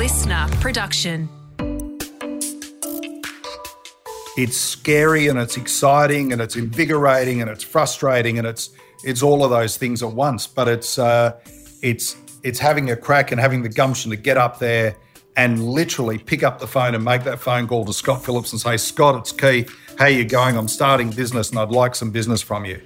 listener production. It's scary and it's exciting and it's invigorating and it's frustrating and it's it's all of those things at once. But it's uh, it's it's having a crack and having the gumption to get up there and literally pick up the phone and make that phone call to Scott Phillips and say, Scott, it's Keith. How you going? I'm starting business and I'd like some business from you.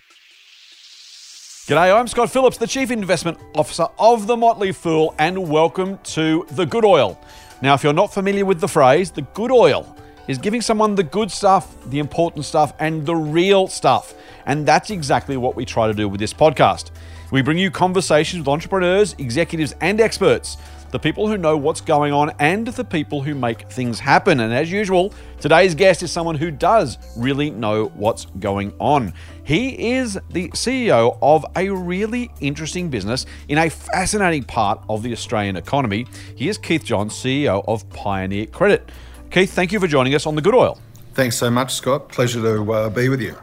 G'day, I'm Scott Phillips, the Chief Investment Officer of The Motley Fool, and welcome to The Good Oil. Now, if you're not familiar with the phrase, the good oil is giving someone the good stuff, the important stuff, and the real stuff. And that's exactly what we try to do with this podcast. We bring you conversations with entrepreneurs, executives, and experts the people who know what's going on, and the people who make things happen. And as usual, today's guest is someone who does really know what's going on. He is the CEO of a really interesting business in a fascinating part of the Australian economy. He is Keith John, CEO of Pioneer Credit. Keith, thank you for joining us on The Good Oil. Thanks so much, Scott. Pleasure to uh, be with you.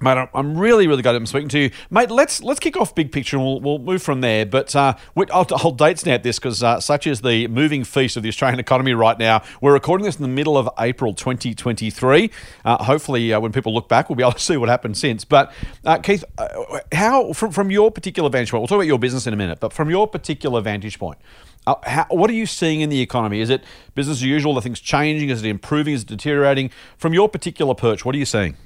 Mate, I'm really, really glad I'm speaking to you, mate. Let's let's kick off big picture, and we'll, we'll move from there. But uh, I'll, I'll date snap this because uh, such is the moving feast of the Australian economy right now. We're recording this in the middle of April 2023. Uh, hopefully, uh, when people look back, we'll be able to see what happened since. But uh, Keith, uh, how from from your particular vantage point, we'll talk about your business in a minute. But from your particular vantage point, how, what are you seeing in the economy? Is it business as usual? Are things changing? Is it improving? Is it deteriorating? From your particular perch, what are you seeing?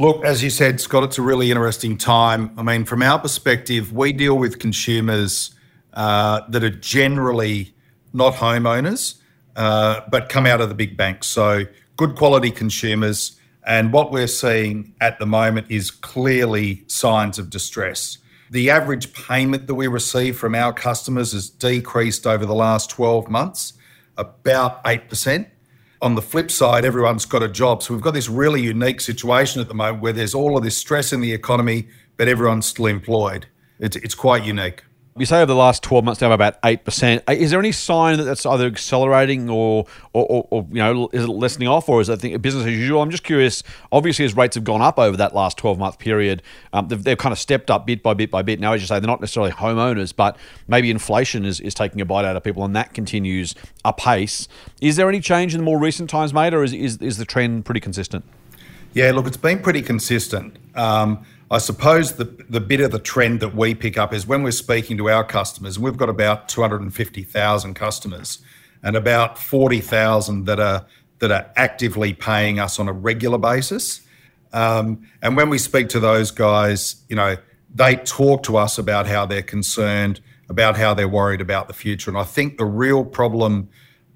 Look, as you said, Scott, it's a really interesting time. I mean, from our perspective, we deal with consumers uh, that are generally not homeowners, uh, but come out of the big banks. So, good quality consumers. And what we're seeing at the moment is clearly signs of distress. The average payment that we receive from our customers has decreased over the last 12 months, about 8%. On the flip side, everyone's got a job. So we've got this really unique situation at the moment where there's all of this stress in the economy, but everyone's still employed. It's, it's quite unique. You say over the last 12 months down about 8%. Uh, is there any sign that that's either accelerating or, or, or, or you know, is it lessening off or is it business as usual? I'm just curious. Obviously, as rates have gone up over that last 12 month period, um, they've, they've, kind of stepped up bit by bit by bit. Now, as you say, they're not necessarily homeowners, but maybe inflation is, is taking a bite out of people and that continues apace. Is there any change in the more recent times, mate, or is, is, is the trend pretty consistent? Yeah, look, it's been pretty consistent. Um, I suppose the, the bit of the trend that we pick up is when we're speaking to our customers, we've got about 250,000 customers and about 40,000 that are that are actively paying us on a regular basis. Um, and when we speak to those guys, you know, they talk to us about how they're concerned, about how they're worried about the future. And I think the real problem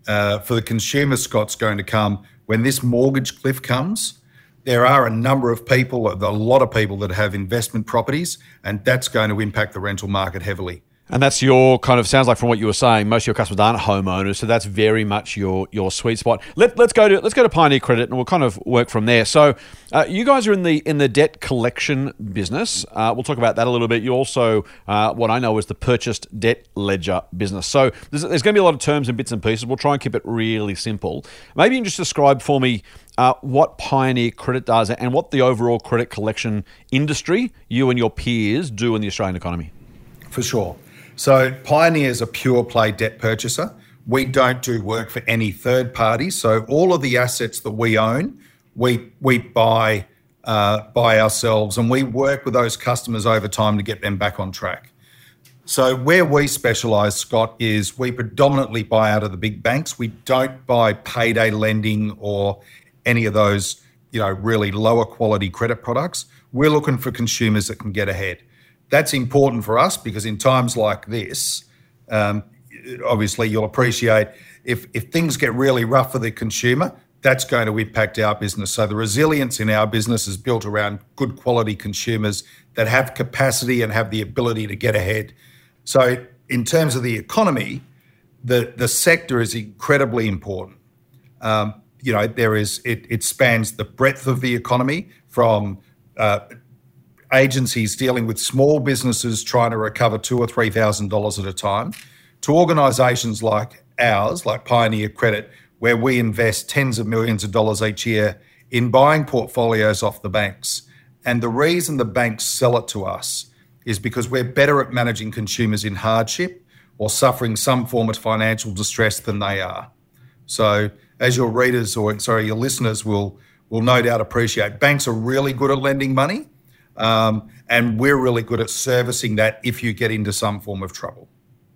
uh, for the consumer, Scott's going to come when this mortgage cliff comes there are a number of people, a lot of people that have investment properties, and that's going to impact the rental market heavily. And that's your kind of sounds like from what you were saying, most of your customers aren't homeowners, so that's very much your your sweet spot. Let, us go to let's go to Pioneer Credit, and we'll kind of work from there. So, uh, you guys are in the in the debt collection business. Uh, we'll talk about that a little bit. You also, uh, what I know is the purchased debt ledger business. So, there's, there's going to be a lot of terms and bits and pieces. We'll try and keep it really simple. Maybe you can just describe for me uh, what Pioneer Credit does and what the overall credit collection industry, you and your peers, do in the Australian economy. For sure. So Pioneer is a pure play debt purchaser. We don't do work for any third parties. So all of the assets that we own, we we buy uh, by ourselves, and we work with those customers over time to get them back on track. So where we specialise, Scott, is we predominantly buy out of the big banks. We don't buy payday lending or any of those, you know, really lower quality credit products. We're looking for consumers that can get ahead. That's important for us because in times like this, um, obviously you'll appreciate if, if things get really rough for the consumer, that's going to impact our business. So the resilience in our business is built around good quality consumers that have capacity and have the ability to get ahead. So in terms of the economy, the, the sector is incredibly important. Um, you know, there is it, it spans the breadth of the economy from uh, agencies dealing with small businesses trying to recover two or three thousand dollars at a time, to organisations like ours, like Pioneer Credit, where we invest tens of millions of dollars each year in buying portfolios off the banks. And the reason the banks sell it to us is because we're better at managing consumers in hardship. or suffering some form of financial distress than they are. So, as your readers or sorry, your listeners will will no doubt appreciate, banks are really good at lending money, um, and we're really good at servicing that if you get into some form of trouble.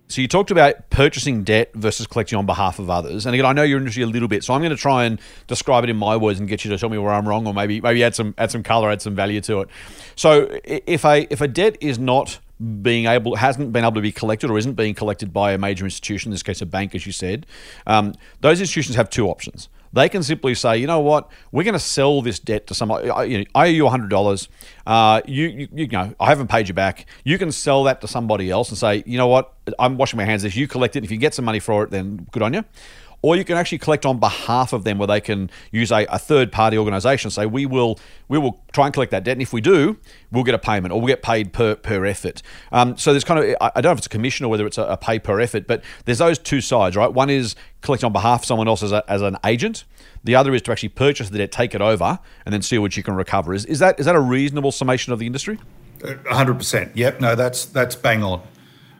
So you talked about purchasing debt versus collecting on behalf of others. And again, I know you're industry a little bit, so I'm going to try and describe it in my words and get you to tell me where I'm wrong, or maybe maybe add some add some color, add some value to it. So if a if a debt is not being able hasn't been able to be collected or isn't being collected by a major institution, in this case a bank, as you said, um, those institutions have two options. They can simply say, you know what, we're going to sell this debt to somebody. I, you know, I owe you hundred dollars. Uh, you, you, you know, I haven't paid you back. You can sell that to somebody else and say, you know what, I'm washing my hands. If you collect it, if you get some money for it, then good on you or you can actually collect on behalf of them where they can use a, a third party organization. Say we will we will try and collect that debt and if we do we'll get a payment or we'll get paid per per effort. Um, so there's kind of i don't know if it's a commission or whether it's a, a, pay per effort but there's those two sides right? One is collecting on behalf of someone else as, a, as an agent. The other is to actually purchase the debt take it over and then see what you can recover. Is, is that is that a reasonable summation of the industry? 100% yep. No that's that's bang on.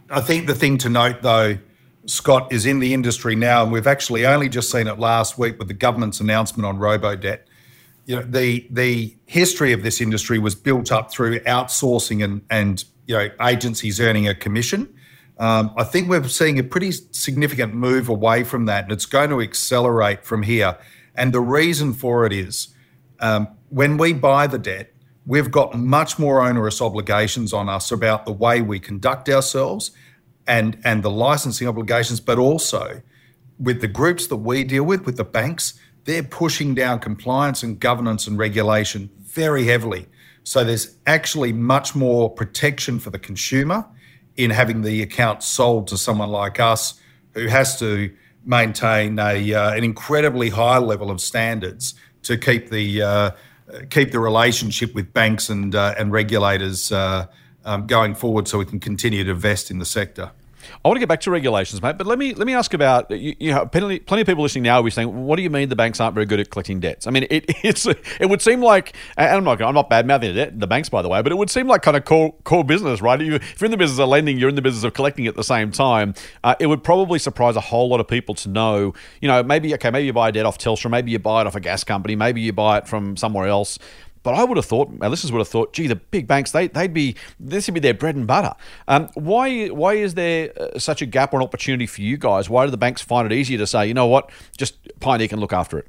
I think the thing to note though Scott is in the industry now, and we've actually only just seen it last week with the government's announcement on robo debt. You know, the the history of this industry was built up through outsourcing and and you know agencies earning a commission. Um, I think we're seeing a pretty significant move away from that, and it's going to accelerate from here. And the reason for it is um, when we buy the debt, we've got much more onerous obligations on us about the way we conduct ourselves and and the licensing obligations, but also with the groups that we deal with, with the banks, they're pushing down compliance and governance and regulation very heavily. So there's actually much more protection for the consumer in having the account sold to someone like us who has to maintain a, uh, an incredibly high level of standards to keep the uh, keep the relationship with banks and uh, and regulators uh, um, going forward so we can continue to invest in the sector. I want to get back to regulations, mate, but let me let me ask about you, you know plenty, plenty of people listening now will be saying, "What do you mean the banks aren't very good at collecting debts?" I mean, it it's it would seem like, and I'm not I'm not bad mouthing the banks by the way, but it would seem like kind of core core business, right? You, If you're in the business of lending, you're in the business of collecting at the same time. Uh, it would probably surprise a whole lot of people to know, you know, maybe okay, maybe you buy a debt off Telstra, maybe you buy it off a gas company, maybe you buy it from somewhere else. But I would have thought, my listeners would have thought, gee, the big banks, they, they'd be, this would be their bread and butter. Um, why, why is there uh, such a gap or an opportunity for you guys? Why do the banks find it easier to say, you know what, just Pioneer can look after it?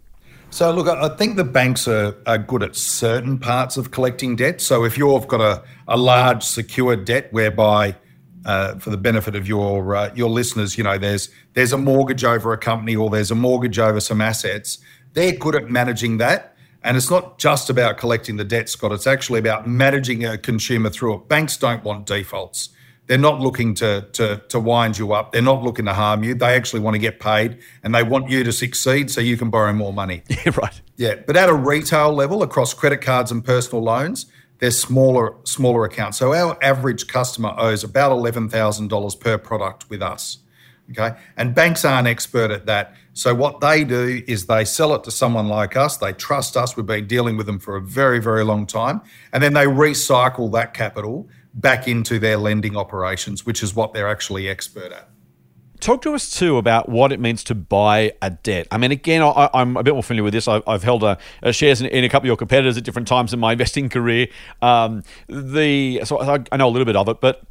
So, look, I think the banks are, are good at certain parts of collecting debt. So, if you've got a, a large secured debt whereby, uh, for the benefit of your uh, your listeners, you know, there's there's a mortgage over a company or there's a mortgage over some assets, they're good at managing that. And it's not just about collecting the debt, Scott. It's actually about managing a consumer through it. Banks don't want defaults. They're not looking to, to, to wind you up. They're not looking to harm you. They actually want to get paid and they want you to succeed so you can borrow more money. Yeah, right. Yeah. But at a retail level, across credit cards and personal loans, they're smaller smaller accounts. So our average customer owes about $11,000 per product with us. Okay. And banks aren't expert at that. So what they do is they sell it to someone like us. They trust us. We've been dealing with them for a very, very long time. And then they recycle that capital back into their lending operations, which is what they're actually expert at. Talk to us too about what it means to buy a debt. I mean, again, I, am a bit more familiar with this. I, have held a, a shares in, in, a couple of your competitors at different times in my investing career. Um, the so I, I know a little bit of it, but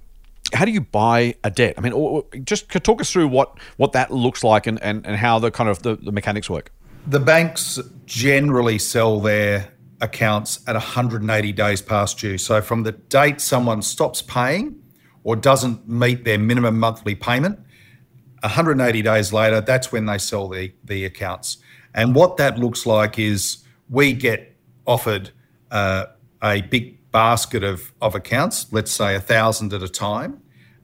how do you buy a debt? I mean, just talk us through what, what that looks like and, and, and how the kind of the, the mechanics work. The banks generally sell their accounts at 180 days past due. So from the date someone stops paying or doesn't meet their minimum monthly payment, 180 days later, that's when they sell the, the accounts. And what that looks like is we get offered uh, a big basket of, of accounts, let's say a thousand at a time,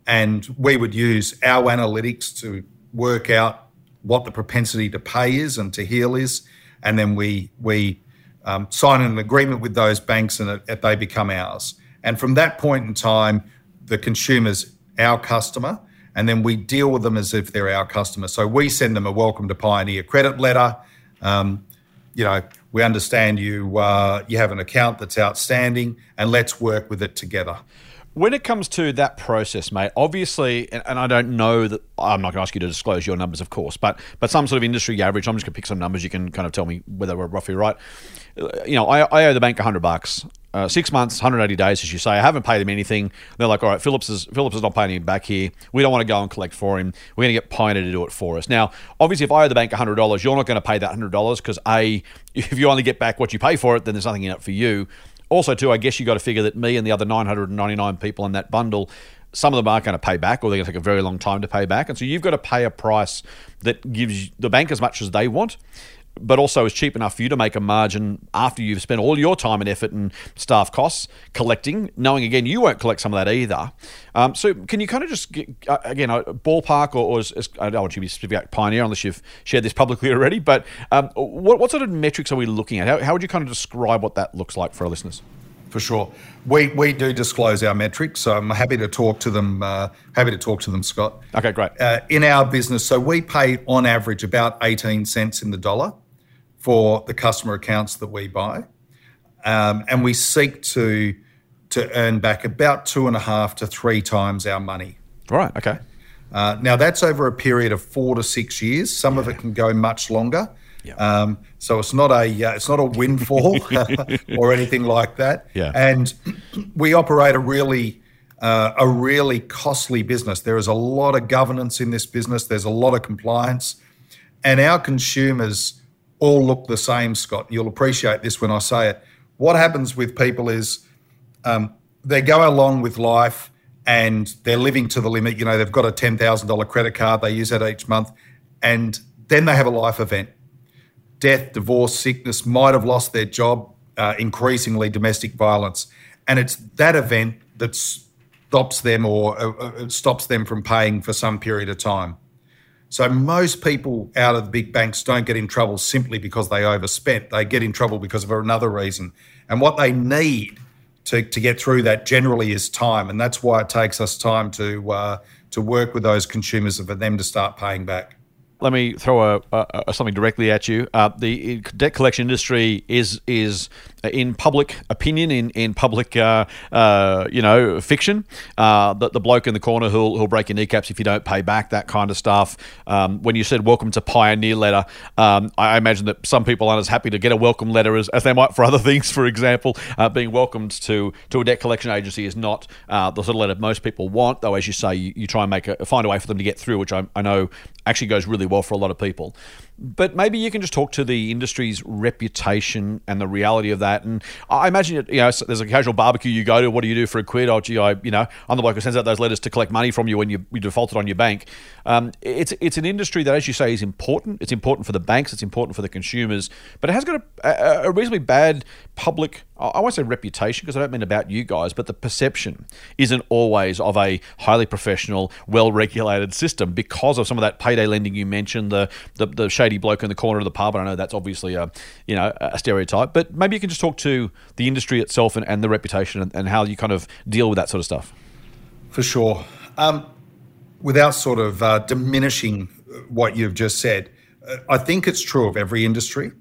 and we would use our analytics to work out what the propensity to pay is and to heal is, and then we we um, sign an agreement with those banks and it, they become ours. And from that point in time, the consumer's our customer, and then we deal with them as if they're our customer. So we send them a welcome to Pioneer credit letter. Um, you know, we understand you uh, you have an account that's outstanding, and let's work with it together. When it comes to that process, mate, obviously, and, and I don't know that I'm not going to ask you to disclose your numbers, of course, but but some sort of industry average. I'm just going to pick some numbers. You can kind of tell me whether we're roughly right. Uh, You know, I, I owe the bank 100 bucks. Uh, six months, 180 days, as you say. I haven't paid him anything. They're like, all right, Phillips is Phillips is not paying him back here. We don't want to go and collect for him. We're going to get Pioneer to do it for us. Now, obviously, if I owe the bank $100, you're not going to pay that $100 because a, if you only get back what you pay for it, then there's nothing in it for you. Also, too, I guess you got to figure that me and the other 999 people in that bundle, some of them aren't going to pay back, or they're going to take a very long time to pay back, and so you've got to pay a price that gives the bank as much as they want. But also is cheap enough for you to make a margin after you've spent all your time and effort and staff costs collecting, knowing again you won't collect some of that either. Um, so can you kind of just get, uh, again a ballpark or, or I don't want you to be specific Pioneer unless you've shared this publicly already, but um, what, what sort of metrics are we looking at? How, how would you kind of describe what that looks like for our listeners? For sure, we we do disclose our metrics, so I'm happy to talk to them. Uh, happy to talk to them, Scott. Okay, great. Uh, in our business, so we pay on average about 18 cents in the dollar for the customer accounts that we buy, um, and we seek to to earn back about two and a half to three times our money. Right. Okay. Uh, now that's over a period of four to six years. Some of it can go much longer. Um, so it's not a uh, it's not a windfall or anything like that. Yeah. And we operate a really uh, a really costly business. There is a lot of governance in this business. There's a lot of compliance, and our consumers all look the same. Scott, you'll appreciate this when I say it. What happens with people is um, they go along with life and they're living to the limit. You know, they've got a ten thousand dollar credit card. They use that each month, and then they have a life event death, divorce, sickness, might have lost their job, uh, increasingly domestic violence. And it's that event that stops them or uh, uh, stops them from paying for some period of time. So most people out of the big banks don't get in trouble simply because they overspent. They get in trouble because of another reason. And what they need to, to get through that generally is time. And that's why it takes us time to, uh, to work with those consumers and for them to start paying back let me throw a, a, a something directly at you. Uh, the debt collection industry is is in public opinion, in in public, uh, uh, you know, fiction. Uh, the, the bloke in the corner who'll, who'll break your kneecaps if you don't pay back, that kind of stuff. Um, when you said welcome to Pioneer letter, um, I imagine that some people aren't as happy to get a welcome letter as, as they might for other things. For example, uh, being welcomed to to a debt collection agency is not uh, the sort of letter most people want. Though, as you say, you, you try and make a find a way for them to get through, which I, I know actually goes really well for a lot of people. But maybe you can just talk to the industry's reputation and the reality of that. And I imagine, it, you know, there's a casual barbecue you go to. What do you do for a quid? Oh, gee, I, you know, I'm the bloke who sends out those letters to collect money from you when you, you defaulted on your bank. Um, it's it's an industry that, as you say, is important. It's important for the banks. It's important for the consumers. But it has got a, a, a reasonably bad public. I won't say reputation because I don't mean about you guys, but the perception isn't always of a highly professional, well-regulated system because of some of that payday lending you mentioned, the the, the shady bloke in the corner of the pub. And I know that's obviously a you know a stereotype, but maybe you can just talk to the industry itself and, and the reputation and, and how you kind of deal with that sort of stuff. For sure. Um, without sort of uh, diminishing what you've just said, uh, I think it's true of every industry.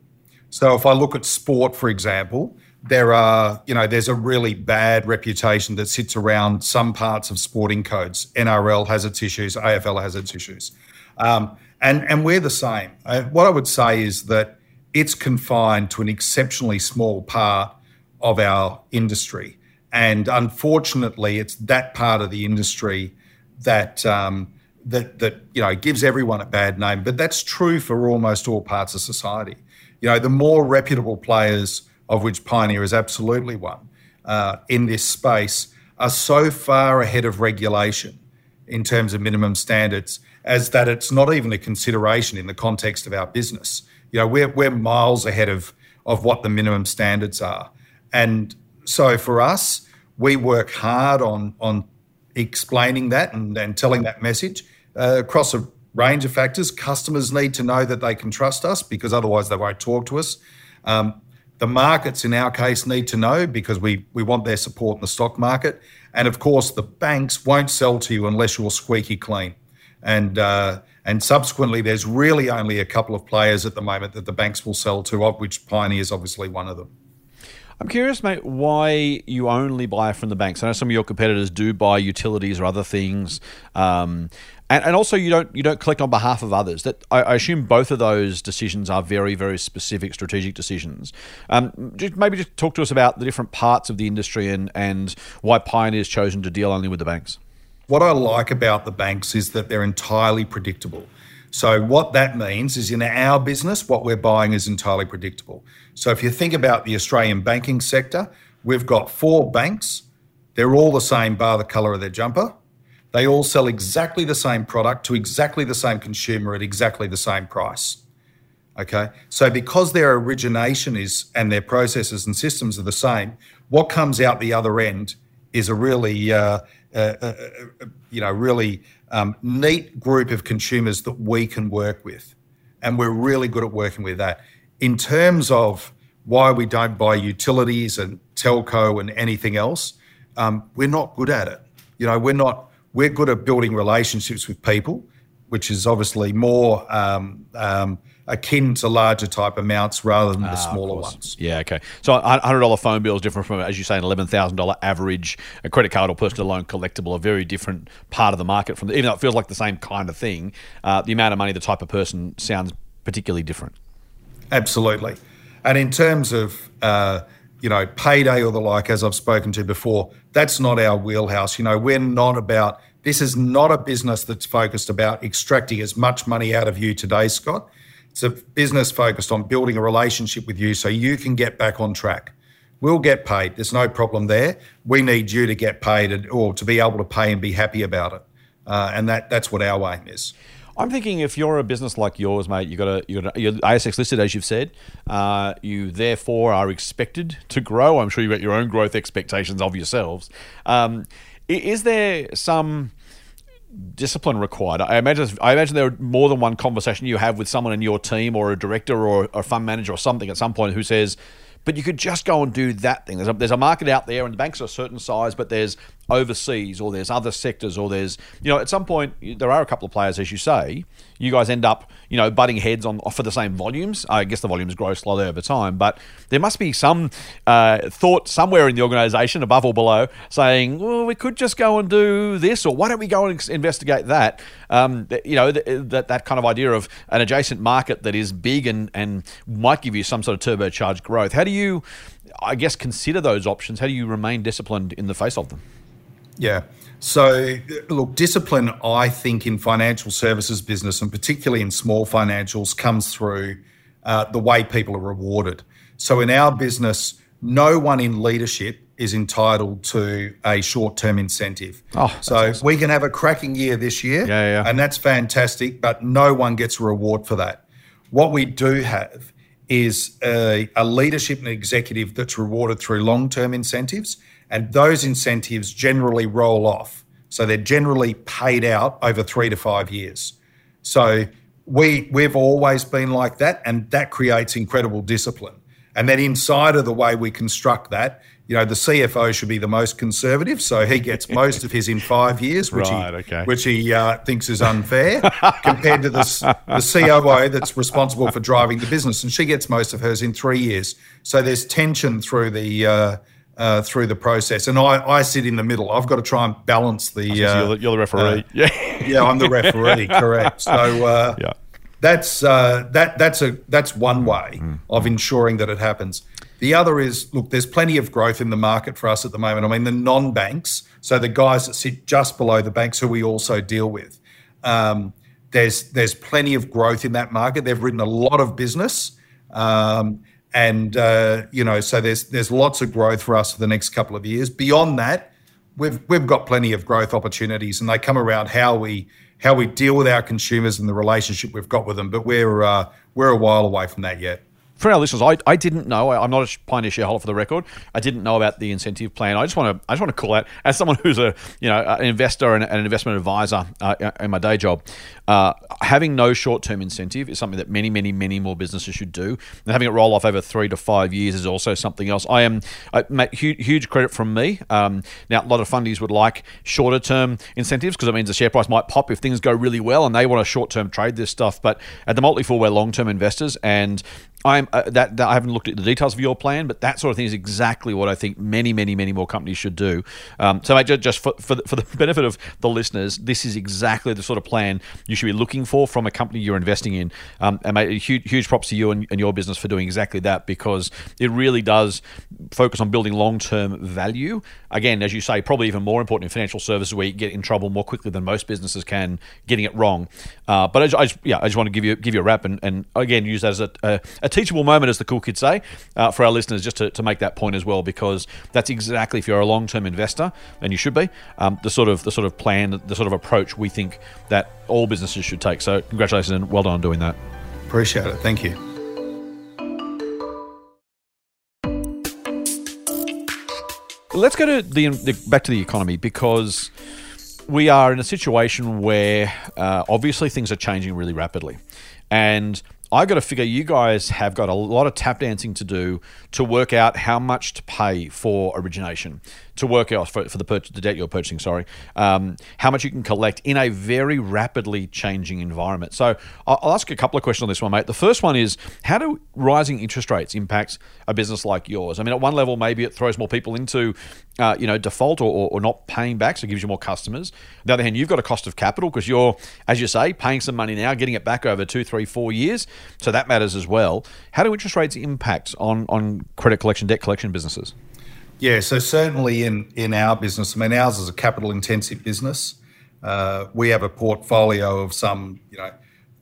So if I look at sport, for example, there are, you know, there's a really bad reputation that sits around some parts of sporting codes. NRL has its issues, AFL has its issues. Um, and, and we're the same. Uh, what I would say is that it's confined to an exceptionally small part of our industry. And unfortunately, it's that part of the industry that um, that that you know gives everyone a bad name. But that's true for almost all parts of society. You know, the more reputable players, of which Pioneer is absolutely one, uh, in this space, are so far ahead of regulation in terms of minimum standards as that it's not even a consideration in the context of our business. You know, we're we're miles ahead of of what the minimum standards are, and so for us, we work hard on on explaining that and, and telling that message uh, across a range of factors. Customers need to know that they can trust us because otherwise they won't talk to us. Um, the markets, in our case, need to know because we we want their support in the stock market, and of course, the banks won't sell to you unless you're squeaky clean. And uh, and subsequently, there's really only a couple of players at the moment that the banks will sell to, of which Pioneer is obviously one of them. I'm curious, mate, why you only buy from the banks. I know some of your competitors do buy utilities or other things, um, and, and also you don't you don't collect on behalf of others. That I, I assume both of those decisions are very very specific strategic decisions. Um, just maybe just talk to us about the different parts of the industry and and why Pioneer's chosen to deal only with the banks. What I like about the banks is that they're entirely predictable. So, what that means is in our business, what we're buying is entirely predictable. So, if you think about the Australian banking sector, we've got four banks. They're all the same, bar the colour of their jumper. They all sell exactly the same product to exactly the same consumer at exactly the same price. Okay. So, because their origination is and their processes and systems are the same, what comes out the other end is a really, uh, uh, uh, uh you know, really um, neat group of consumers that we can work with. And we're really good at working with that. In terms of why we don't buy utilities and telco and anything else, um, we're not good at it. You know, we're not, we're good at building relationships with people, which is obviously more um, um akin to larger type amounts rather than the ah, smaller ones. Yeah, okay. So a hundred dollar phone bill is different from, as you say, an eleven thousand dollar average. A credit card or personal loan collectible, a very different part of the market. From the, even though it feels like the same kind of thing, uh, the amount of money, the type of person sounds particularly different. Absolutely, and in terms of. Uh, you know, payday or the like, as I've spoken to before, that's not our wheelhouse. You know, we're not about this is not a business that's focused about extracting as much money out of you today, Scott. It's a business focused on building a relationship with you so you can get back on track. We'll get paid. There's no problem there. We need you to get paid or to be able to pay and be happy about it. Uh, and that that's what our aim is. I'm thinking if you're a business like yours, mate, you got to you got you're ASX listed as you've said. Uh, you therefore are expected to grow. I'm sure you've got your own growth expectations of yourselves. Um, is there some discipline required. I imagine I imagine there are more than one conversation you have with someone in your team or a director or a fund manager or something at some point who says, but you could just go and do that thing. There's a, there's a market out there, and the banks are a certain size, but there's overseas or there's other sectors or there's you know at some point there are a couple of players as you say you guys end up you know butting heads on for the same volumes i guess the volumes grow slowly over time but there must be some uh, thought somewhere in the organization above or below saying well we could just go and do this or why don't we go and investigate that um, you know that that kind of idea of an adjacent market that is big and and might give you some sort of turbocharged growth how do you I guess consider those options. How do you remain disciplined in the face of them? Yeah. So, look, discipline, I think, in financial services business and particularly in small financials comes through uh, the way people are rewarded. So, in our business, no one in leadership is entitled to a short term incentive. Oh, so, awesome. we can have a cracking year this year, yeah, yeah. and that's fantastic, but no one gets a reward for that. What we do have is a, a leadership and executive that's rewarded through long term incentives and those incentives generally roll off. So they're generally paid out over three to five years. So we we've always been like that, and that creates incredible discipline. And then inside of the way we construct that, you know, the CFO should be the most conservative, so he gets most of his in five years, which right, he okay. which he uh, thinks is unfair, compared to the, the COO that's responsible for driving the business, and she gets most of hers in three years. So there's tension through the uh, uh, through the process, and I, I sit in the middle. I've got to try and balance the. Uh, you're, the you're, the referee. Uh, yeah, yeah, I'm the referee. correct. So uh, yeah. that's uh, that that's a that's one way mm. of ensuring that it happens. The other is look, there's plenty of growth in the market for us at the moment. I mean, the non-banks, so the guys that sit just below the banks, who we also deal with. Um, there's there's plenty of growth in that market. They've written a lot of business. Um, and uh, you know, so there's there's lots of growth for us for the next couple of years. Beyond that, we've we've got plenty of growth opportunities, and they come around how we how we deal with our consumers and the relationship we've got with them. But we're uh, we're a while away from that yet for our listeners, I, I didn't know. I, am not a Pioneer shareholder for the record. I didn't know about the incentive plan. I just want to I just want to call out as someone who's a you know an investor and, an investment advisor uh, in my day job. Uh, having no short term incentive is something that many many many more businesses should do. And having it roll off over three to five years is also something else. I am I, huge, huge credit from me. Um, now a lot of fundies would like shorter term incentives because it means the share price might pop if things go really well and they want to short term trade this stuff. But at the Motley Fool, we're long term investors and I I, uh, that, that, I haven't looked at the details of your plan, but that sort of thing is exactly what I think many, many, many more companies should do. Um, so, mate, just for, for the, for, the, benefit of the listeners, this is exactly the sort of plan you should be looking for from a company you're investing in. Um, and mate, huge, huge props to you and, and your business for doing exactly that because it really does focus on building long-term value. Again, as you say, probably even more important in financial services where you get in trouble more quickly than most businesses can getting it wrong. Uh, but I just, I yeah, I just want to give you give you a wrap and, and again use that as a, a, a teachable moment, as the cool kids say, uh, for our listeners, just to, to make that point as well, because that's exactly if you're a long-term investor, and you should be, um, the sort of the sort of plan, the sort of approach we think that all businesses should take. So congratulations and well done on doing that. Appreciate it. Thank you. Let's go to the, the back to the economy because we are in a situation where uh, obviously things are changing really rapidly, and I got to figure you guys have got a lot of tap dancing to do to work out how much to pay for origination to work out for, for the, purchase, the debt you're purchasing, sorry, um, how much you can collect in a very rapidly changing environment. So I'll, ask a couple of questions on this one, mate. The first one is how do rising interest rates impact a business like yours? I mean, at one level, maybe it throws more people into, uh, you know, default or, or, or, not paying back, so it gives you more customers. On the other hand, you've got a cost of capital because you're, as you say, paying some money now, getting it back over two, three, four years. So that matters as well. How do interest rates impact on, on credit collection, debt collection businesses? Yeah, so certainly in in our business, I mean, ours is a capital intensive business. Uh, we have a portfolio of some, you know,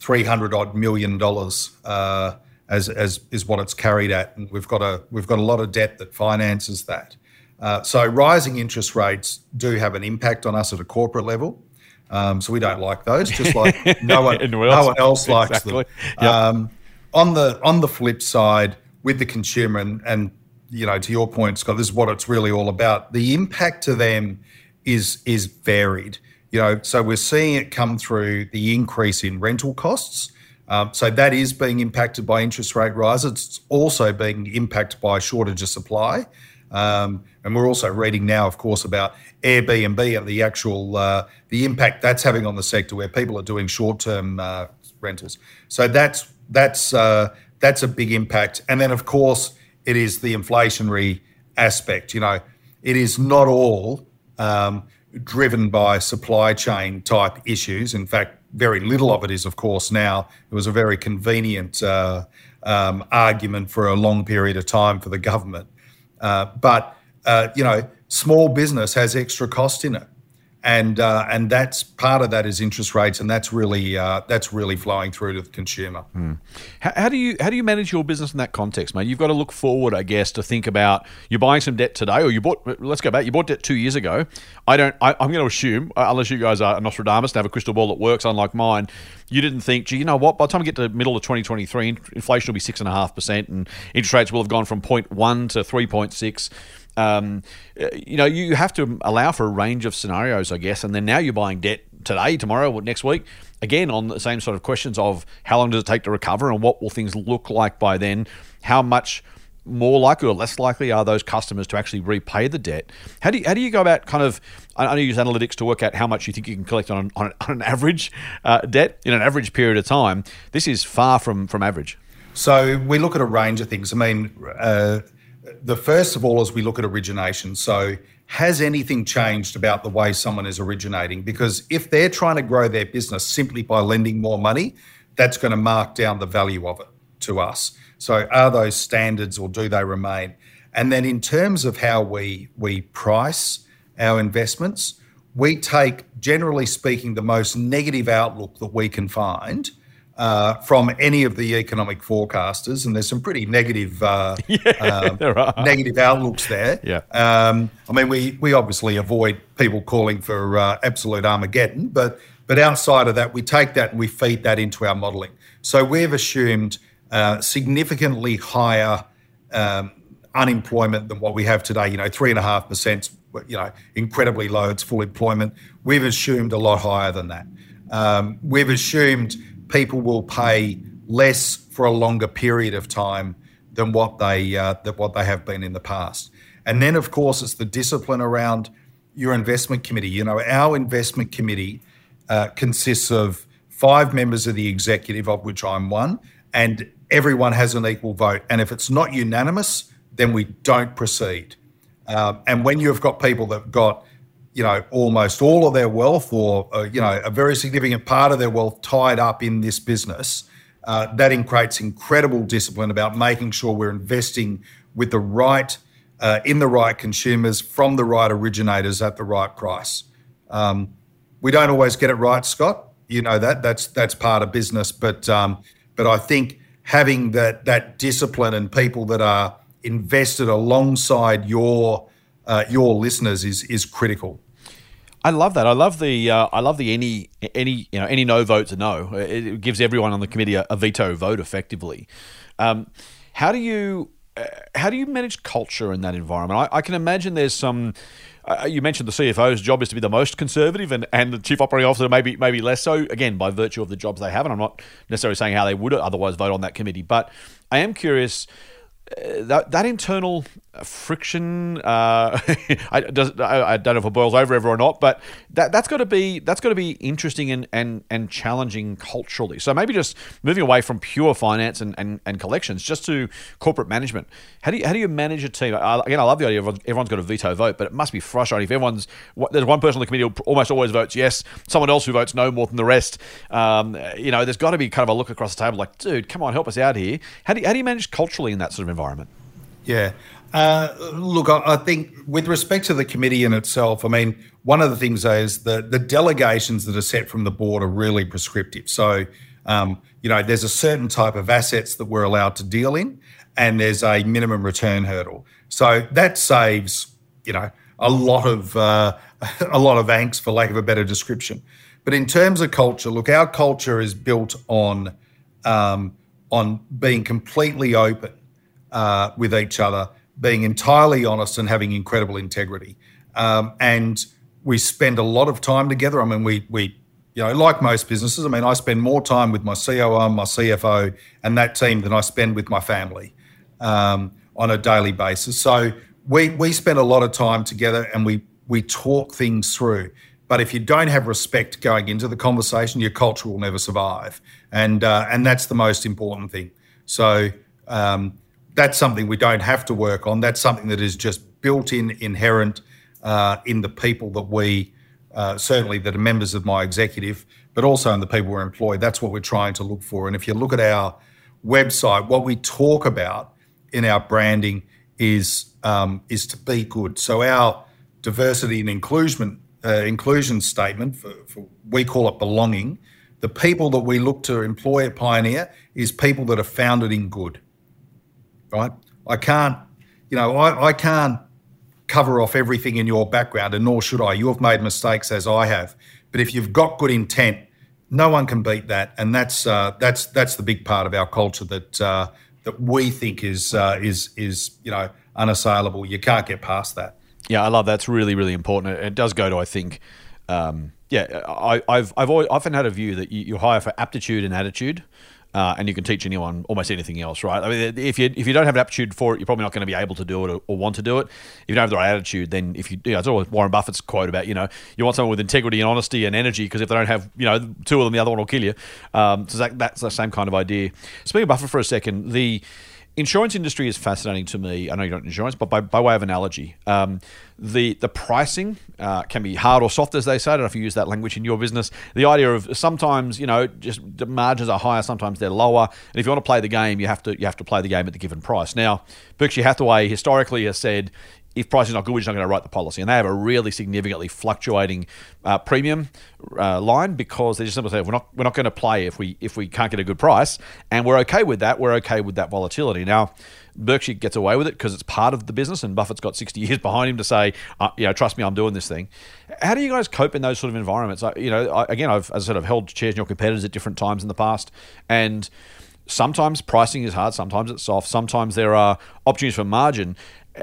three hundred odd million dollars uh, as as is what it's carried at, and we've got a we've got a lot of debt that finances that. Uh, so rising interest rates do have an impact on us at a corporate level. Um, so we don't like those, just like no one, no one else likes exactly. them. Yep. Um, on the on the flip side, with the consumer, and, and you know, to your point, Scott, this is what it's really all about. The impact to them is is varied. You know, so we're seeing it come through the increase in rental costs. Um, so that is being impacted by interest rate rises. It's also being impacted by shortage of supply. Um, and we're also reading now, of course, about Airbnb and the actual uh, the impact that's having on the sector, where people are doing short-term uh, rentals. So that's that's uh, that's a big impact. And then, of course, it is the inflationary aspect. You know, it is not all um, driven by supply chain type issues. In fact, very little of it is, of course, now. It was a very convenient uh, um, argument for a long period of time for the government. Uh, but, uh, you know, small business has extra cost in it and uh, and that's part of that is interest rates, and that's really uh, that's really flowing through to the consumer. How, how, do you how do you manage your business in that context, mate? You've got to look forward, I guess, to think about you're buying some debt today, or you bought. Let's go back. You bought debt two years ago. I don't. I, am going to assume, uh, unless you guys are Nostradamus and have a crystal ball that works, unlike mine, you didn't think, gee, you know what? By the time we get to the middle of 2023, inflation will be six and a half percent, and interest rates will have gone from 0.1 to 3.6 um, you know, you have to allow for a range of scenarios, I guess. And then now you're buying debt today, tomorrow, next week. Again, on the same sort of questions of how long does it take to recover and what will things look like by then? How much more likely or less likely are those customers to actually repay the debt? How do you, how do you go about kind of, I know you use analytics to work out how much you think you can collect on an, on an, average uh, debt in an average period of time. This is far from, from average. So we look at a range of things. I mean, uh, the first of all is we look at origination. So, has anything changed about the way someone is originating? Because if they're trying to grow their business simply by lending more money, that's going to mark down the value of it to us. So, are those standards or do they remain? And then, in terms of how we we price our investments, we take, generally speaking, the most negative outlook that we can find uh, from any of the economic forecasters, and there's some pretty negative, uh, yeah, um, negative outlooks there. Yeah. Um, I mean, we we obviously avoid people calling for uh, absolute Armageddon, but but outside of that, we take that and we feed that into our modelling. So we've assumed uh, significantly higher um, unemployment than what we have today. You know, three and a half percent. You know, incredibly low. It's full employment. We've assumed a lot higher than that. Um, we've assumed people will pay less for a longer period of time than what they uh, what they have been in the past. And then, of course, it's the discipline around your investment committee. You know, our investment committee uh, consists of five members of the executive, of which I'm one, and everyone has an equal vote. And if it's not unanimous, then we don't proceed. Um, and when you've got people that've got, you know, almost all of their wealth or, uh, you know, a very significant part of their wealth tied up in this business, uh, that creates incredible discipline about making sure we're investing with the right, uh, in the right consumers from the right originators at the right price. Um, we don't always get it right, Scott. You know that that's that's part of business, but um, but I think having that that discipline and people that are invested alongside your uh, your listeners is is critical. I love that. I love the uh, I love the any any you know any no vote's a no. It gives everyone on the committee a, a veto vote effectively. Um, how do you uh, how do you manage culture in that environment? I, I can imagine there's some. Uh, you mentioned the CFO's job is to be the most conservative, and, and the chief operating officer maybe maybe less so. Again, by virtue of the jobs they have, and I'm not necessarily saying how they would otherwise vote on that committee, but I am curious uh, that that internal friction. Uh, I, does, I, I, don't know if it boils over ever or not, but that that's got to be that's got to be interesting and, and and challenging culturally. So maybe just moving away from pure finance and, and, and collections, just to corporate management. How do you how do you manage a team? again, I love the idea of everyone's got a veto vote, but it must be frustrating if everyone's there's one person on the committee who almost always votes yes, someone else who votes no more than the rest. Um, you know, there's got to be kind of a look across the table like, dude, come on, help us out here. How do you, how do you manage culturally in that sort of environment? Yeah. Uh, look, I, I, think with respect to the committee in itself, I mean, one of the things is that the delegations that are set from the board are really prescriptive. So, um, you know, there's a certain type of assets that we're allowed to deal in, and there's a minimum return hurdle. So that saves, you know, a lot of uh, a lot of angst, for lack of a better description. But in terms of culture, look, our culture is built on um, on being completely open uh, with each other being entirely honest and having incredible integrity. Um, and we spend a lot of time together. I mean, we we you know, like most businesses, I mean, I spend more time with my COO, my CFO, and that team than I spend with my family um, on a daily basis. So we we spend a lot of time together, and we we talk things through. But if you don't have respect going into the conversation, your culture will never survive, and uh, and that's the most important thing. So um, that's something we don't have to work on. That's something that is just built in, inherent uh, in the people that we, uh, certainly that are members of my executive, but also in the people we're employed. That's what we're trying to look for. And if you look at our website, what we talk about in our branding is um, is to be good. So our diversity and inclusion uh, inclusion statement, for, for, we call it belonging. The people that we look to employ at Pioneer is people that are founded in good right? I can't, you know, I, I can't cover off everything in your background, and nor should I. You have made mistakes as I have, but if you've got good intent, no one can beat that, and that's uh, that's that's the big part of our culture that uh, that we think is uh, is is you know unassailable. You can't get past that. Yeah, I love that that's really really important. It does go to I think. Um, yeah, I, have I've always, often had a view that you, you hire for aptitude and attitude, uh, and you can teach anyone almost anything else, right? I mean, if you if you don't have an aptitude for it, you're probably not going to be able to do it or, or, want to do it. If you don't have the right attitude, then if you, you know, it's always Warren Buffett's quote about you know you want someone with integrity and honesty and energy because if they don't have you know two of them, the other one will kill you. Um, so that, that's the same kind of idea. Speaking of Buffett for a second, the insurance industry is fascinating to me. I know you don't insurance, but by, by way of analogy, um, the the pricing uh, can be hard or soft, as they say. I don't know if you use that language in your business. The idea of sometimes you know just the margins are higher, sometimes they're lower, and if you want to play the game, you have to you have to play the game at the given price. Now, Berkshire Hathaway historically has said if price is not good, we're just not going to write the policy. And they have a really significantly fluctuating uh, premium uh, line because they just simply say we're not we're not going to play if we if we can't get a good price, and we're okay with that. We're okay with that volatility. Now, Berkshire gets away with it because it's part of the business, and Buffett's got 60 years behind him to say, uh, you know, trust me, I'm doing this thing. How do you guys cope in those sort of environments? you know, I, again, I've as I said, I've held chairs in your competitors at different times in the past, and sometimes pricing is hard, sometimes it's soft, sometimes there are opportunities for margin.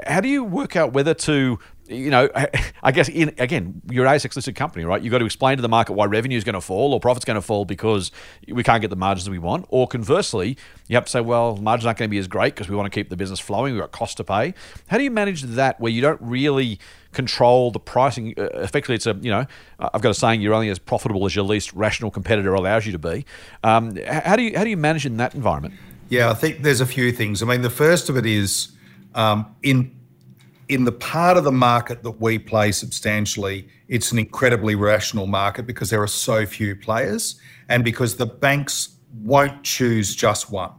How do you work out whether to you know, I guess in again, you're an ASX listed company, right? You've got to explain to the market why revenue is going to fall or profit's going to fall because we can't get the margins that we want. Or conversely, you have to say, well, margins aren't going to be as great because we want to keep the business flowing. We've got costs to pay. How do you manage that where you don't really control the pricing? Uh, effectively, it's a you know, I've got a saying: you're only as profitable as your least rational competitor allows you to be. Um, how do you how do you manage in that environment? Yeah, I think there's a few things. I mean, the first of it is um, in in the part of the market that we play substantially, it's an incredibly rational market because there are so few players and because the banks won't choose just one.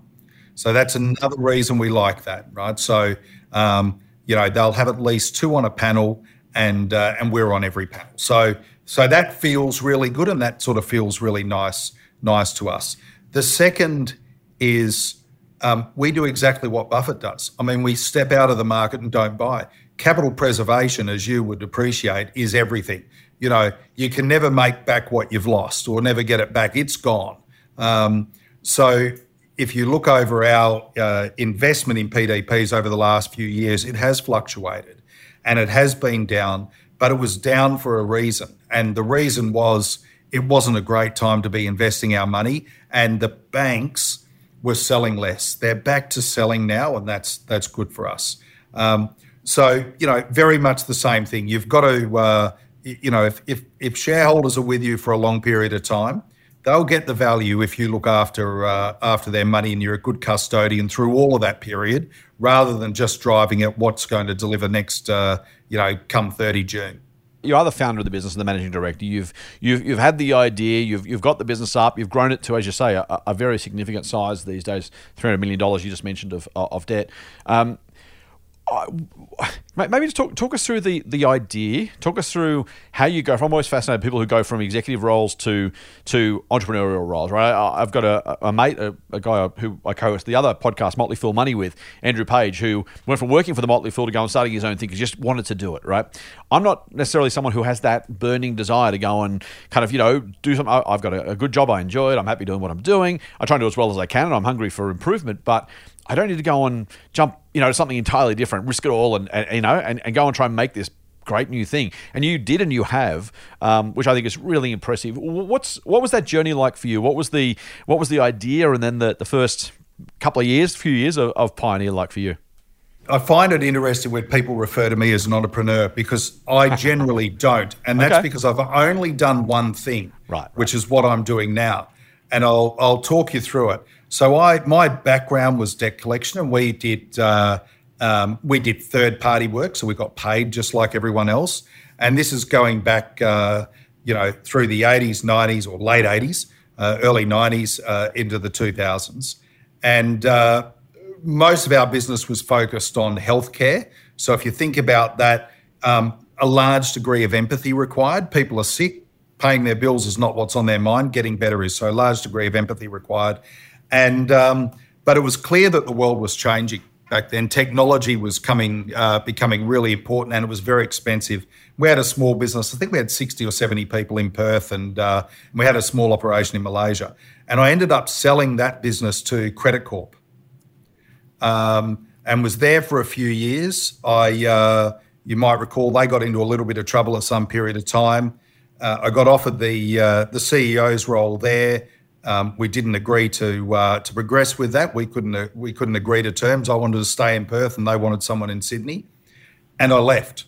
So that's another reason we like that, right? So um, you know they'll have at least two on a panel, and uh, and we're on every panel. So so that feels really good, and that sort of feels really nice nice to us. The second is um, we do exactly what Buffett does. I mean, we step out of the market and don't buy. Capital preservation, as you would appreciate, is everything. You know, you can never make back what you've lost or never get it back. It's gone. Um, so if you look over our uh, investment in PDPs over the last few years, it has fluctuated and it has been down, but it was down for a reason. And the reason was it wasn't a great time to be investing our money, and the banks were selling less. They're back to selling now, and that's that's good for us. Um, so you know, very much the same thing. You've got to, uh, you know, if, if if shareholders are with you for a long period of time, they'll get the value if you look after uh, after their money and you're a good custodian through all of that period, rather than just driving at what's going to deliver next, uh, you know, come 30 June you are the founder of the business and the managing director. You've you've you've had the idea. You've you've got the business up. You've grown it to, as you say, a, a very significant size these days. Three hundred million dollars you just mentioned of of debt. Um, maybe just talk talk us through the the idea. Talk us through how you go from. I'm always fascinated people who go from executive roles to to entrepreneurial roles. Right. I've got a, a mate, a, a, guy who I co-host the other podcast, Motley Fool Money, with Andrew Page, who went from working for the Motley Fool to go and starting his own thing. He just wanted to do it. Right. I'm not necessarily someone who has that burning desire to go and kind of you know do something. I've got a, a good job. I enjoy it. I'm happy doing what I'm doing. I try and do as well as I can, and I'm hungry for improvement. But I don't need to go and jump, you know, to something entirely different, risk it all, and, and you know, and, and go and try and make this great new thing. And you did, and you have, um, which I think is really impressive. What's what was that journey like for you? What was the what was the idea, and then the the first couple of years, few years of, of Pioneer like for you? I find it interesting when people refer to me as an entrepreneur because I generally don't, and that's okay. because I've only done one thing, right, right, which is what I'm doing now, and I'll I'll talk you through it. So I my background was debt collection, and we did uh, um, we did third party work, so we got paid just like everyone else. And this is going back, uh, you know, through the 80s, 90s, or late 80s, uh, early 90s uh, into the 2000s, and uh, most of our business was focused on healthcare. So if you think about that, um, a large degree of empathy required. People are sick. Paying their bills is not what's on their mind. Getting better is so. A large degree of empathy required and um, but it was clear that the world was changing back then. Technology was coming, uh, becoming really important, and it was very expensive. We had a small business. I think we had sixty or seventy people in Perth, and uh, we had a small operation in Malaysia. And I ended up selling that business to Credit Corp, um, and was there for a few years. I, uh, you might recall, they got into a little bit of trouble at some period of time. Uh, I got offered the uh, the CEO's role there. Um, we didn't agree to uh, to progress with that. We couldn't uh, we couldn't agree to terms. I wanted to stay in Perth, and they wanted someone in Sydney, and I left.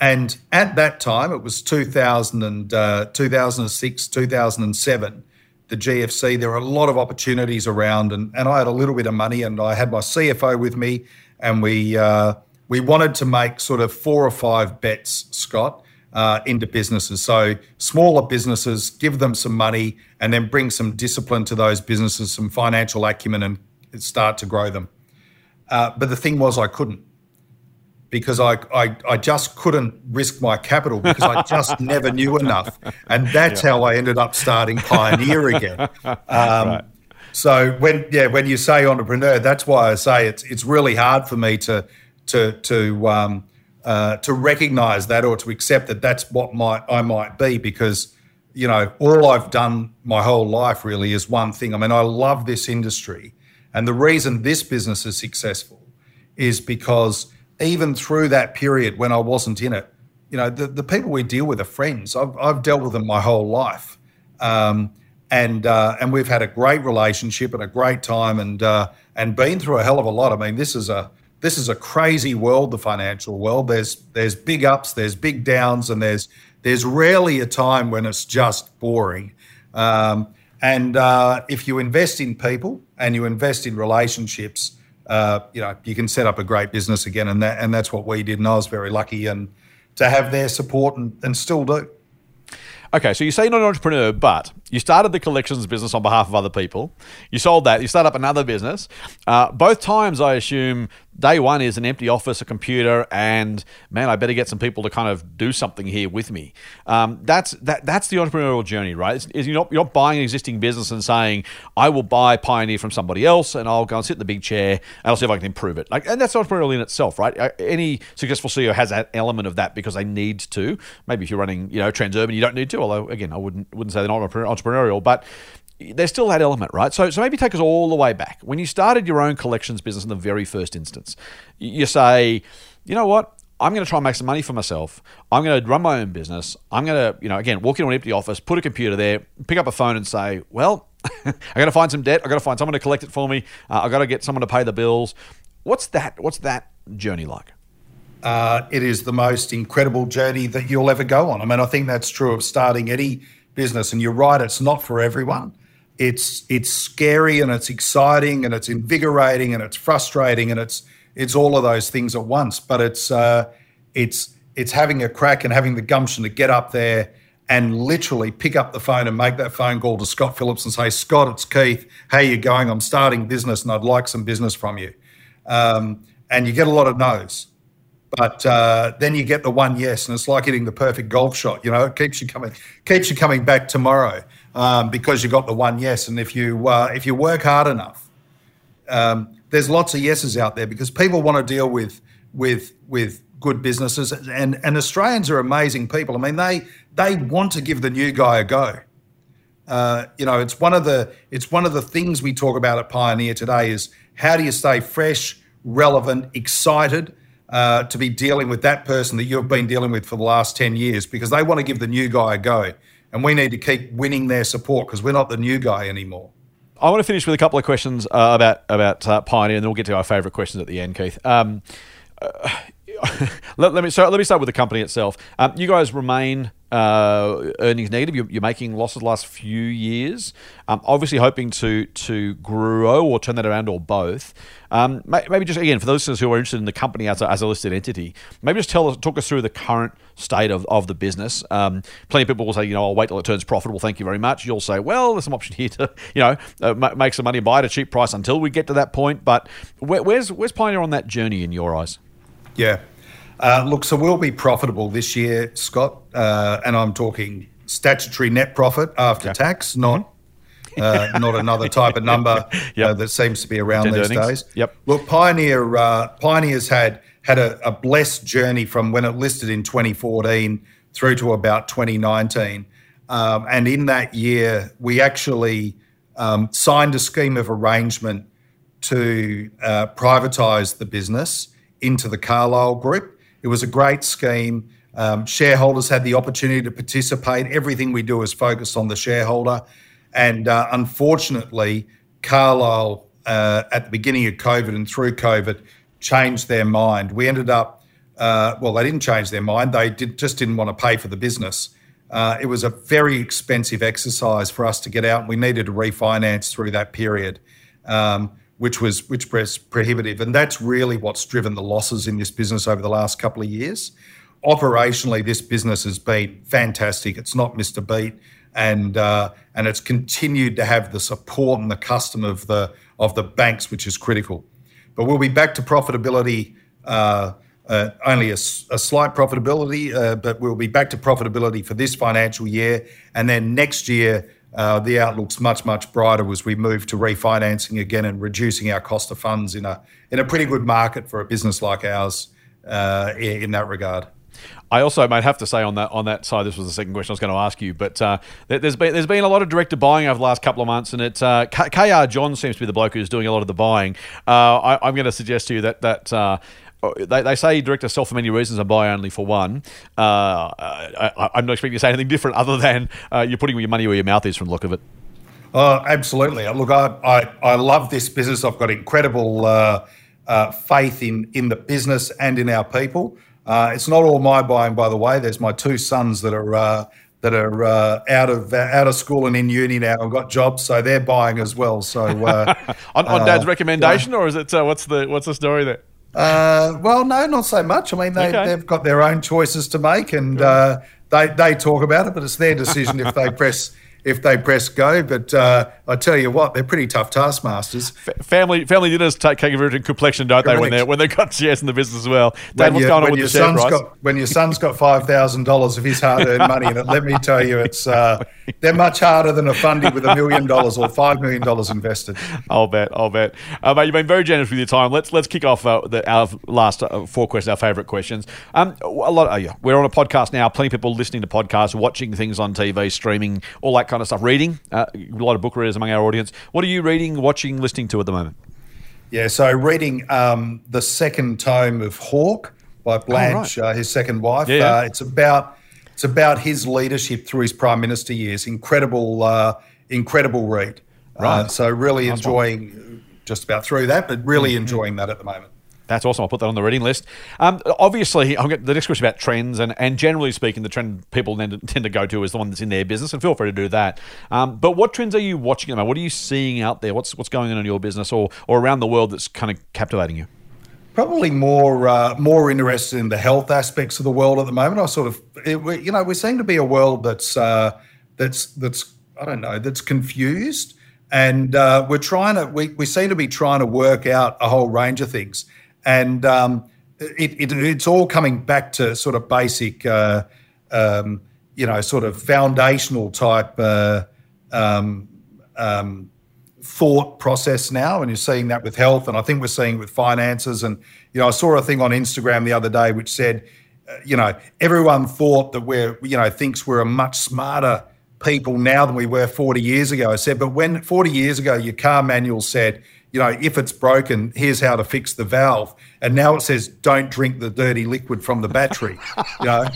And at that time, it was 2000 and, uh, 2006, 2007, the GFC. There were a lot of opportunities around, and, and I had a little bit of money, and I had my CFO with me, and we uh, we wanted to make sort of four or five bets, Scott uh, into businesses. So smaller businesses, give them some money, and then bring some discipline to those businesses, some financial acumen, and start to grow them. Uh, but the thing was, I couldn't because I, I, I just couldn't risk my capital because I just never knew enough, and that's yeah. how I ended up starting Pioneer again. Um, right. So when yeah when you say entrepreneur, that's why I say it's it's really hard for me to to to um, uh, to recognize that or to accept that that's what might I might be because you know all I've done my whole life really is one thing. I mean, I love this industry, and the reason this business is successful is because even through that period when I wasn't in it, you know, the, the people we deal with are friends. I've, I've dealt with them my whole life. Um, and uh, and we've had a great relationship and a great time and uh, and been through a hell of a lot. I mean, this is a this is a crazy world, the financial world. There's there's big ups, there's big downs, and there's there's rarely a time when it's just boring. Um, And uh, if you invest in people and you invest in relationships, uh, you know you can set up a great business again, and that and that's what we did. And I was very lucky and to have their support and, and still do. Okay, so you say you're not an entrepreneur, but you started the collections business on behalf of other people. You sold that. You start up another business. Uh, both times, I assume day one is an empty office, a computer, and man, I better get some people to kind of do something here with me. Um, that's that. That's the entrepreneurial journey, right? It's, it's, you're not you're not buying an existing business and saying I will buy Pioneer from somebody else and I'll go and sit in the big chair and I'll see if I can improve it. Like, and that's entrepreneurial in itself, right? Uh, any successful CEO has that element of that because they need to. Maybe if you're running, you know, Transurban, you don't need to. Although again, I wouldn't wouldn't say they're not entrepreneurial, but there's still that element, right? So, so maybe take us all the way back. When you started your own collections business in the very first instance, you say, you know what? I'm going to try and make some money for myself. I'm going to run my own business. I'm going to, you know, again, walk into an empty office, put a computer there, pick up a phone and say, well, I got to find some debt. I got to find someone to collect it for me. Uh, I got to get someone to pay the bills. What's that? What's that journey like? Uh, it is the most incredible journey that you'll ever go on. I mean, I think that's true of starting any business. And you're right, it's not for everyone it's it's scary and it's exciting and it's invigorating and it's frustrating and it's it's all of those things at once. But it's uh, it's it's having a crack and having the gumption to get up there and literally pick up the phone and make that phone call to Scott Phillips and say, Scott, it's Keith. How you going? I'm starting business and I'd like some business from you. Um, and you get a lot of no's. But uh, then you get the one yes, and it's like hitting the perfect golf shot. You know, it keeps you coming, keeps you coming back tomorrow um, because you got the one yes. And if you uh, if you work hard enough, um, there's lots of yeses out there because people want to deal with with with good businesses and and Australians are amazing people. I mean they they want to give the new guy a go. Uh, you know, it's one of the it's one of the things we talk about at Pioneer today is how do you stay fresh, relevant, excited uh, to be dealing with that person that you've been dealing with for the last ten years because they want to give the new guy a go and we need to keep winning their support because we're not the new guy anymore. I want to finish with a couple of questions uh, about about uh, Pioneer, and then we'll get to our favourite questions at the end, Keith. Um, uh, let, let, me so let me start with the company itself. Um, you guys remain uh, earnings negative. You're, you're, making losses the last few years. Um, obviously, hoping to to grow or turn that around or both. Um, maybe just again for those listeners who are interested in the company as a, as a listed entity, maybe just tell us talk us through the current state of, of the business. Um, plenty of people will say, you know, I'll wait till it turns profitable. Thank you very much. You'll say, well, there's some option here to you know uh, make some money, and buy at a cheap price until we get to that point. But where, where's where's Pioneer on that journey in your eyes? Yeah. Uh, look, so we'll be profitable this year, Scott, uh, and I'm talking statutory net profit after okay. tax, not uh, not another type of number uh, yep. that seems to be around these earnings. days. Yep. Look, Pioneer uh, Pioneer's had had a, a, blessed journey from when it listed in 2014 through to about 2019, um, and in that year we actually um, signed a scheme of arrangement to uh, privatise the business into the Carlyle Group. It was a great scheme. Um, shareholders had the opportunity to participate. Everything we do is focused on the shareholder. And uh, unfortunately, Carlyle, uh, at the beginning of COVID and through COVID, changed their mind. We ended up, uh, well, they didn't change their mind. They did, just didn't want to pay for the business. Uh, it was a very expensive exercise for us to get out, we needed to refinance through that period. Um, which was which was prohibitive, and that's really what's driven the losses in this business over the last couple of years. Operationally, this business has been fantastic. It's not missed a beat, and uh, and it's continued to have the support and the custom of the of the banks, which is critical. But we'll be back to profitability. Uh, uh, only a, a, slight profitability, uh, but we'll be back to profitability for this financial year, and then next year uh, the outlook's much much brighter as we move to refinancing again and reducing our cost of funds in a in a pretty good market for a business like ours uh, in that regard. I also might have to say on that on that side, this was the second question I was going to ask you, but uh, there's been there's been a lot of director buying over the last couple of months, and it uh, KR John seems to be the bloke who's doing a lot of the buying. Uh, I, am going to suggest to you that that uh, they, they say directors sell for many reasons and buy only for one. Uh, I, am not expecting you to say anything different other than uh, you're putting your money where your mouth is from the look of it. Oh, absolutely. Look, I, I, I love this business. I've got incredible uh, uh faith in, in the business and in our people. Uh, it's not all my buying, by the way. There's my two sons that are uh, that are uh, out of out of school and in uni now and got jobs, so they're buying as well. So uh, on, on Dad's recommendation, or is it what's the what's the story there? Uh, well, no, not so much. I mean, they, okay. they've got their own choices to make, and uh, they they talk about it, but it's their decision if they press if they press go. But uh, I tell you what, they're pretty tough taskmasters. F- family family dinners take care of your complexion, don't Correct. they? When they when they got shares in the business as well. Dad, what's going on with the share price? Got, when your son's got five thousand dollars of his hard earned money in it, let me tell you, it's uh, they're much harder than a fundy with a million dollars or five million dollars invested. I'll bet. I'll bet. Uh, mate, you've been very generous with your time. Let's let's kick off uh, the, our last uh, four questions, our favourite questions. Um, a lot. Of, yeah, we're on a podcast now. Plenty of people listening to podcasts, watching things on TV, streaming, all that kind of stuff. Reading. Uh, a lot of book readers among our audience. What are you reading, watching, listening to at the moment? Yeah, so reading um, the second tome of Hawke by Blanche, oh, right. uh, his second wife. Yeah. Uh, it's about it's about his leadership through his prime minister years. Incredible, uh, incredible read. Uh, right. so really enjoying just about through that, but really mm-hmm. enjoying that at the moment. That's awesome. I'll put that on the reading list. Um, obviously, I'll get the next question about trends, and, and generally speaking, the trend people tend to, go to is the one that's in their business, and feel free to do that. Um, but what trends are you watching moment? What are you seeing out there? What's what's going on in your business or or around the world that's kind of captivating you? Probably more uh, more interested in the health aspects of the world at the moment. I sort of, it, you know, we seem to be a world that's uh, that's that's I don't know that's confused, and uh, we're trying to we, we seem to be trying to work out a whole range of things and um, it, it, it's all coming back to sort of basic, uh, um, you know, sort of foundational type uh, um, um, thought process now, and you're seeing that with health, and I think we're seeing it with finances. And you know, I saw a thing on Instagram the other day which said, uh, you know, everyone thought that we're, you know, thinks we're a much smarter people now than we were 40 years ago. I said, but when 40 years ago, your car manual said you know, if it's broken, here's how to fix the valve. And now it says, don't drink the dirty liquid from the battery. you know,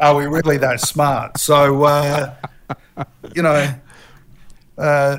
are we really that smart? So, uh, you know, uh,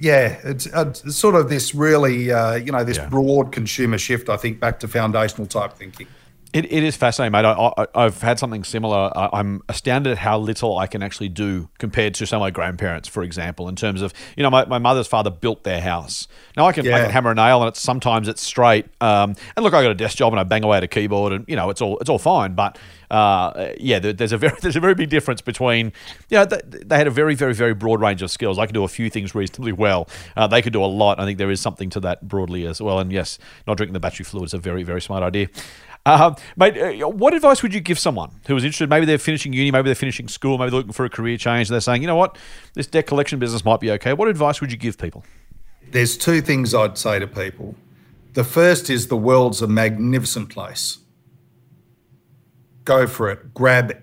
yeah, it's, it's, sort of this really, uh, you know, this yeah. broad consumer shift, I think, back to foundational type thinking. It, it is fascinating, mate. I, have had something similar. I, am astounded at how little I can actually do compared to some of my grandparents, for example, in terms of, you know, my, my mother's father built their house. Now I can, yeah. I can hammer a nail and it's sometimes it's straight. Um, and look, I got a desk job and I bang away at a keyboard and, you know, it's all, it's all fine. But, uh, yeah, there's a very, there's a very big difference between, you know, they, they, had a very, very, very broad range of skills. I could do a few things reasonably well. Uh, they could do a lot. I think there is something to that broadly as well. And yes, not drinking the battery fluid is a very, very smart idea. Um, mate, uh, what advice would you give someone who was interested? Maybe they're finishing uni, maybe they're finishing school, maybe they're looking for a career change. and They're saying, you know what, this debt collection business might be okay. What advice would you give people? There's two things I'd say to people. The first is the world's a magnificent place. Go for it. Grab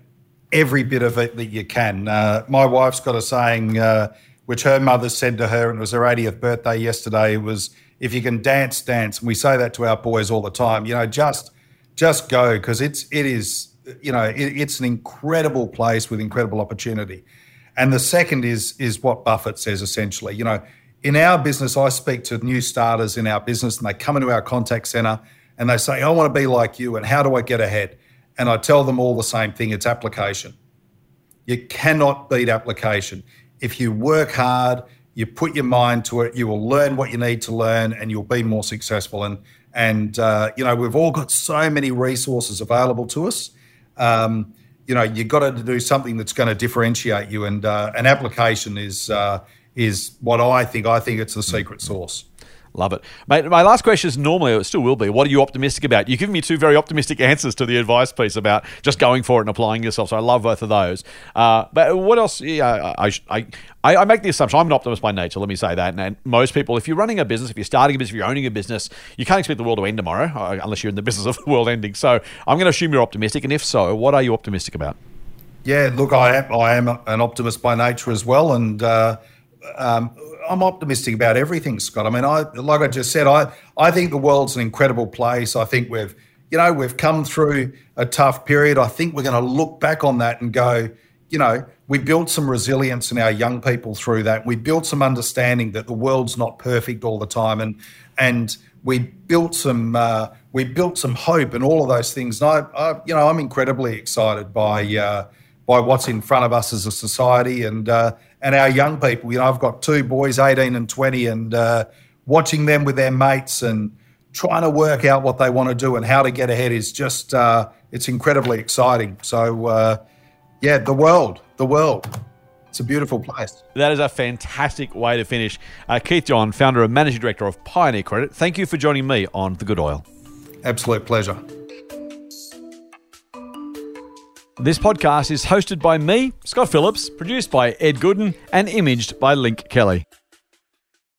every bit of it that you can. Uh, my wife's got a saying, uh, which her mother said to her, and it was her 80th birthday yesterday. Was, if you can dance, dance. And we say that to our boys all the time. You know, just just go because it's it is you know it, it's an incredible place with incredible opportunity. And the second is is what Buffett says essentially. You know, in our business, I speak to new starters in our business, and they come into our contact center and they say, "I want to be like you, and how do I get ahead?" And I tell them all the same thing: it's application. You cannot beat application. If you work hard, you put your mind to it, you will learn what you need to learn, and you'll be more successful. And and, uh, you know, we've all got so many resources available to us. Um, you know, you've got to do something that's going to differentiate you. And uh, an application is, uh, is what I think. I think it's the secret sauce. Love it. Mate, my last question is normally, it still will be, what are you optimistic about? You've given me two very optimistic answers to the advice piece about just going for it and applying yourself. So I love both of those. Uh, but what else? Yeah, I, I, I, make the assumption, I'm an optimist by nature, let me say that. And, and, most people, if you're running a business, if you're starting a business, if you're owning a business, you can't expect the world to end tomorrow uh, unless you're in the business of the world ending. So I'm going to assume you're optimistic. And if so, what are you optimistic about? Yeah, look, I am, I am an optimist by nature as well. And, uh, um, I'm optimistic about everything, Scott. I mean, I like I just said, I I think the world's an incredible place. I think we've you know we've come through a tough period. I think we're going to look back on that and go, you know, we built some resilience in our young people through that. We built some understanding that the world's not perfect all the time, and and we built some uh, we built some hope and all of those things. And I, I you know I'm incredibly excited by. Uh, by what's in front of us as a society and uh, and our young people. You know, I've got two boys, 18 and 20, and uh, watching them with their mates and trying to work out what they want to do and how to get ahead is just uh, it's incredibly exciting. So uh, yeah, the world, the world. It's a beautiful place. That is a fantastic way to finish. Uh, Keith John, founder and managing director of Pioneer Credit, thank you for joining me on The Good Oil. Absolute pleasure. This podcast is hosted by me, Scott Phillips, produced by Ed Gooden, and imaged by Link Kelly.